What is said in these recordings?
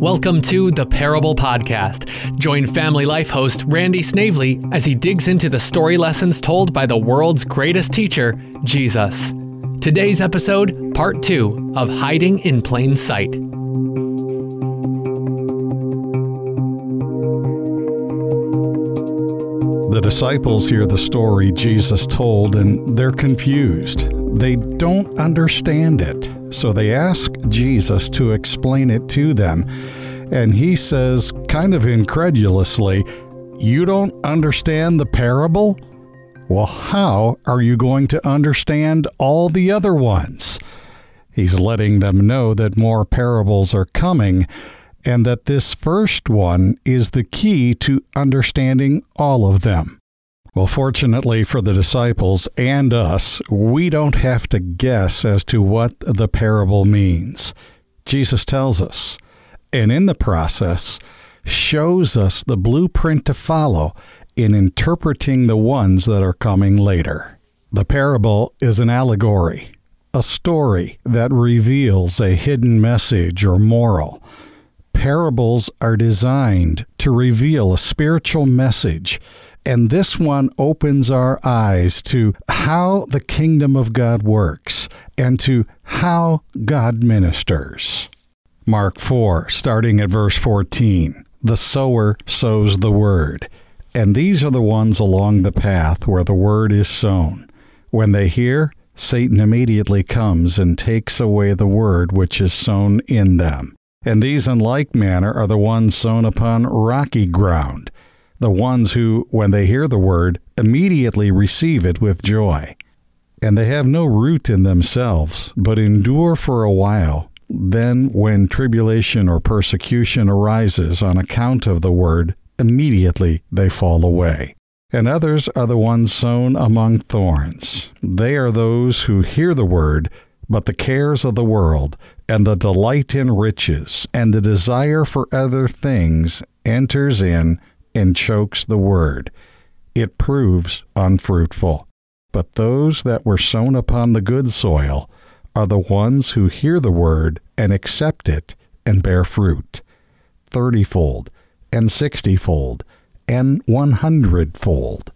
Welcome to the Parable Podcast. Join Family Life host Randy Snavely as he digs into the story lessons told by the world's greatest teacher, Jesus. Today's episode, part two of Hiding in Plain Sight. The disciples hear the story Jesus told and they're confused. They don't understand it. So they ask Jesus to explain it to them. And he says, kind of incredulously, You don't understand the parable? Well, how are you going to understand all the other ones? He's letting them know that more parables are coming and that this first one is the key to understanding all of them. Well, fortunately for the disciples and us, we don't have to guess as to what the parable means. Jesus tells us, and in the process, shows us the blueprint to follow in interpreting the ones that are coming later. The parable is an allegory, a story that reveals a hidden message or moral. Parables are designed to reveal a spiritual message and this one opens our eyes to how the kingdom of God works and to how God ministers. Mark 4, starting at verse 14. The sower sows the word. And these are the ones along the path where the word is sown. When they hear, Satan immediately comes and takes away the word which is sown in them. And these in like manner are the ones sown upon rocky ground the ones who, when they hear the word, immediately receive it with joy. And they have no root in themselves, but endure for a while. Then, when tribulation or persecution arises on account of the word, immediately they fall away. And others are the ones sown among thorns. They are those who hear the word, but the cares of the world, and the delight in riches, and the desire for other things enters in and chokes the word. It proves unfruitful. But those that were sown upon the good soil are the ones who hear the word and accept it and bear fruit, thirtyfold, and sixtyfold, and one hundredfold.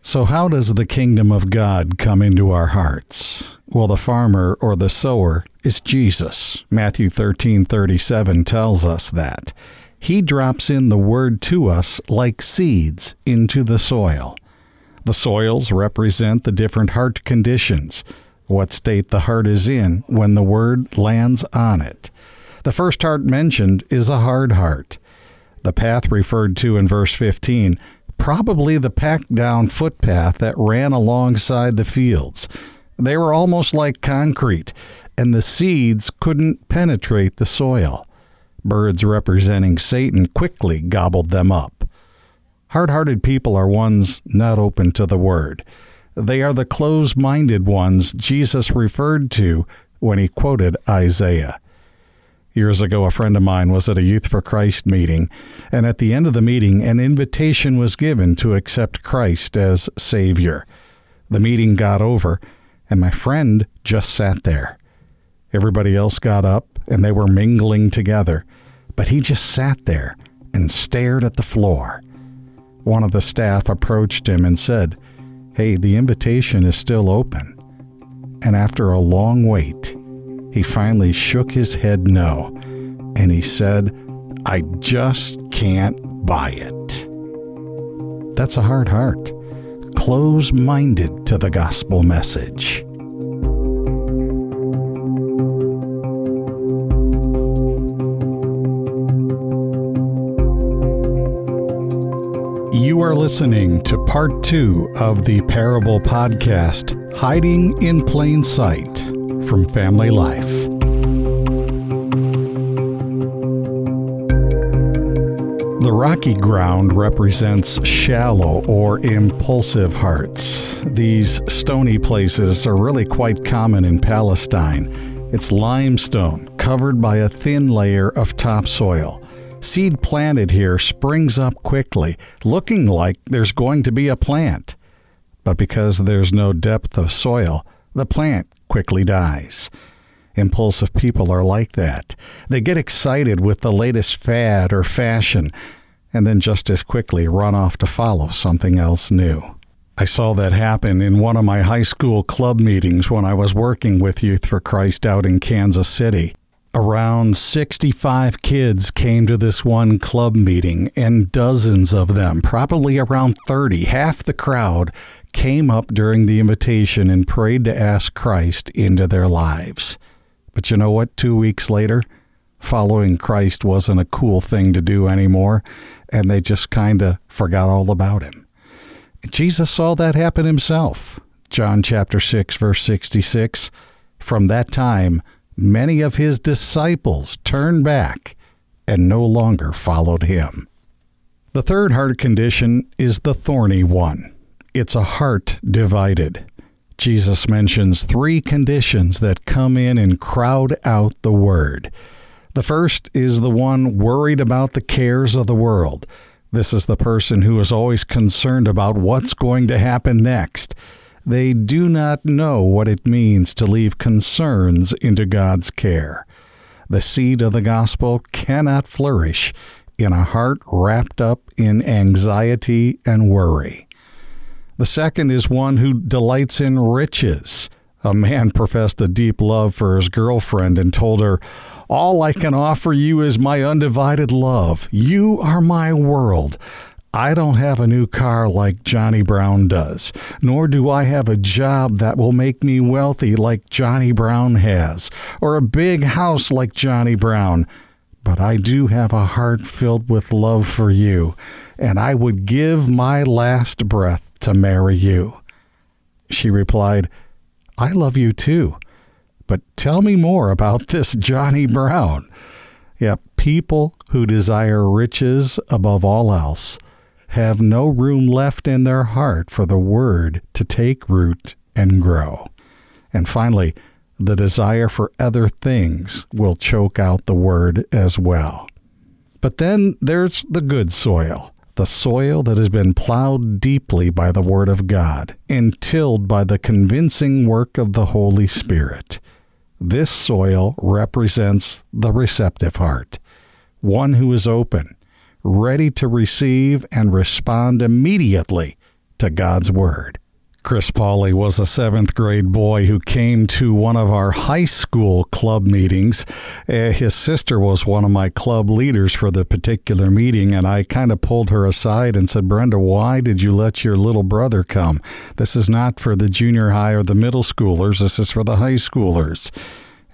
So, how does the kingdom of God come into our hearts? Well, the farmer or the sower is Jesus. Matthew 13 37 tells us that. He drops in the word to us like seeds into the soil. The soils represent the different heart conditions, what state the heart is in when the word lands on it. The first heart mentioned is a hard heart. The path referred to in verse 15, probably the packed down footpath that ran alongside the fields. They were almost like concrete, and the seeds couldn't penetrate the soil. Birds representing Satan quickly gobbled them up. Hard hearted people are ones not open to the word. They are the close minded ones Jesus referred to when he quoted Isaiah. Years ago, a friend of mine was at a Youth for Christ meeting, and at the end of the meeting, an invitation was given to accept Christ as Savior. The meeting got over, and my friend just sat there. Everybody else got up, and they were mingling together, but he just sat there and stared at the floor. One of the staff approached him and said, Hey, the invitation is still open. And after a long wait, he finally shook his head no, and he said, I just can't buy it. That's a hard heart, close minded to the gospel message. Listening to part two of the Parable Podcast Hiding in Plain Sight from Family Life. The rocky ground represents shallow or impulsive hearts. These stony places are really quite common in Palestine. It's limestone covered by a thin layer of topsoil. Seed planted here springs up quickly, looking like there's going to be a plant. But because there's no depth of soil, the plant quickly dies. Impulsive people are like that. They get excited with the latest fad or fashion and then just as quickly run off to follow something else new. I saw that happen in one of my high school club meetings when I was working with Youth for Christ out in Kansas City. Around 65 kids came to this one club meeting, and dozens of them, probably around 30, half the crowd, came up during the invitation and prayed to ask Christ into their lives. But you know what? Two weeks later, following Christ wasn't a cool thing to do anymore, and they just kind of forgot all about him. Jesus saw that happen himself. John chapter 6 verse 66. From that time many of his disciples turned back and no longer followed him. The third heart condition is the thorny one. It's a heart divided. Jesus mentions three conditions that come in and crowd out the word. The first is the one worried about the cares of the world. This is the person who is always concerned about what's going to happen next. They do not know what it means to leave concerns into God's care. The seed of the gospel cannot flourish in a heart wrapped up in anxiety and worry. The second is one who delights in riches. A man professed a deep love for his girlfriend and told her, All I can offer you is my undivided love. You are my world. I don't have a new car like Johnny Brown does, nor do I have a job that will make me wealthy like Johnny Brown has, or a big house like Johnny Brown. But I do have a heart filled with love for you, and I would give my last breath to marry you. She replied, I love you too, but tell me more about this Johnny Brown. Yeah, people who desire riches above all else have no room left in their heart for the Word to take root and grow. And finally, the desire for other things will choke out the Word as well. But then there's the good soil, the soil that has been plowed deeply by the Word of God and tilled by the convincing work of the Holy Spirit. This soil represents the receptive heart, one who is open ready to receive and respond immediately to God's Word. Chris Pauley was a seventh grade boy who came to one of our high school club meetings. Uh, his sister was one of my club leaders for the particular meeting, and I kind of pulled her aside and said, Brenda, why did you let your little brother come? This is not for the junior high or the middle schoolers, this is for the high schoolers.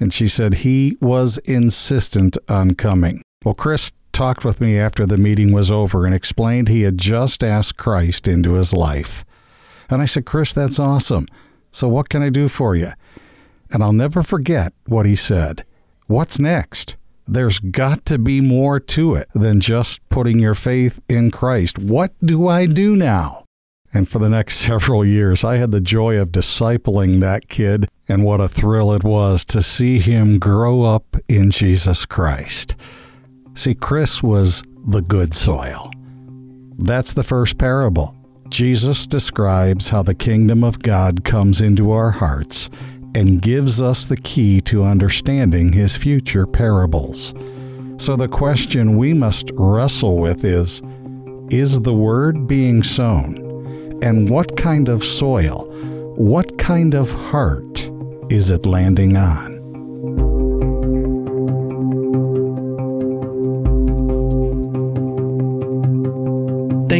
And she said he was insistent on coming. Well, Chris talked with me after the meeting was over and explained he had just asked Christ into his life. And I said, Chris, that's awesome. So what can I do for you? And I'll never forget what he said. What's next? There's got to be more to it than just putting your faith in Christ. What do I do now? And for the next several years, I had the joy of discipling that kid, and what a thrill it was to see him grow up in Jesus Christ. See, Chris was the good soil. That's the first parable. Jesus describes how the kingdom of God comes into our hearts and gives us the key to understanding his future parables. So the question we must wrestle with is Is the word being sown? And what kind of soil, what kind of heart is it landing on?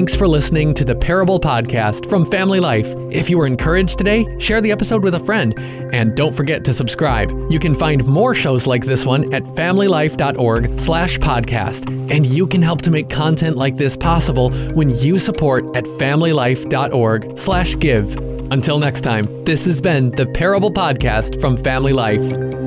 Thanks for listening to the Parable Podcast from Family Life. If you were encouraged today, share the episode with a friend. And don't forget to subscribe. You can find more shows like this one at familylife.org slash podcast. And you can help to make content like this possible when you support at familylife.org slash give. Until next time, this has been the Parable Podcast from Family Life.